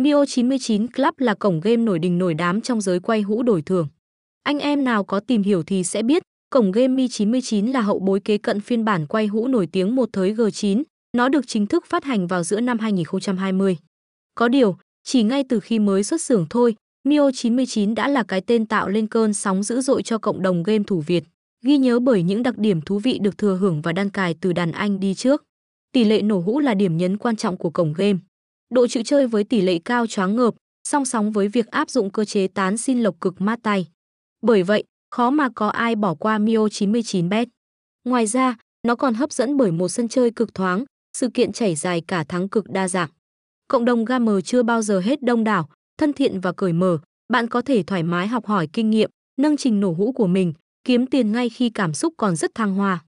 Mio 99 Club là cổng game nổi đình nổi đám trong giới quay hũ đổi thưởng. Anh em nào có tìm hiểu thì sẽ biết, cổng game Mi 99 là hậu bối kế cận phiên bản quay hũ nổi tiếng một thời G9, nó được chính thức phát hành vào giữa năm 2020. Có điều, chỉ ngay từ khi mới xuất xưởng thôi, Mio 99 đã là cái tên tạo lên cơn sóng dữ dội cho cộng đồng game thủ Việt, ghi nhớ bởi những đặc điểm thú vị được thừa hưởng và đan cài từ đàn anh đi trước. Tỷ lệ nổ hũ là điểm nhấn quan trọng của cổng game. Độ chịu chơi với tỷ lệ cao choáng ngợp, song song với việc áp dụng cơ chế tán xin lộc cực mát tay. Bởi vậy, khó mà có ai bỏ qua Mio 99 bet. Ngoài ra, nó còn hấp dẫn bởi một sân chơi cực thoáng, sự kiện chảy dài cả tháng cực đa dạng. Cộng đồng gamer chưa bao giờ hết đông đảo, thân thiện và cởi mở, bạn có thể thoải mái học hỏi kinh nghiệm, nâng trình nổ hũ của mình, kiếm tiền ngay khi cảm xúc còn rất thăng hoa.